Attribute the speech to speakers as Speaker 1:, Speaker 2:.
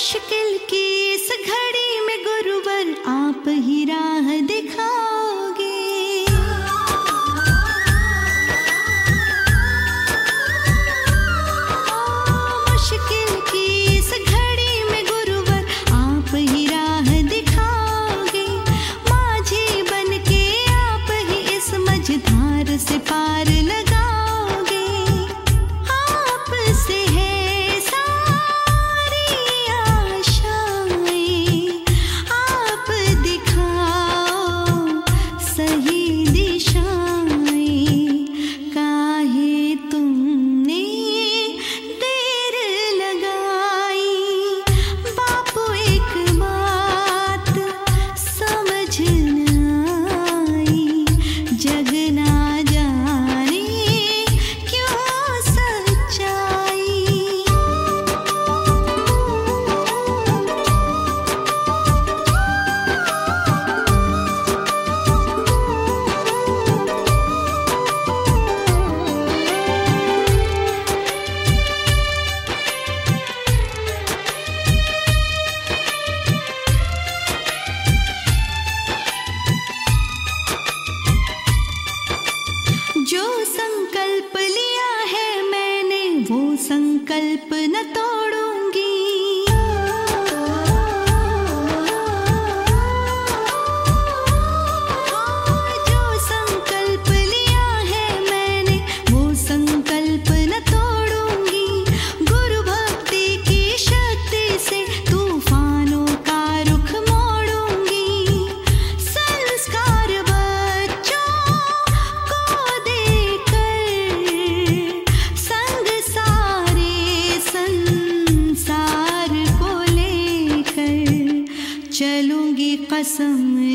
Speaker 1: मुश्किल कल्पनता कसम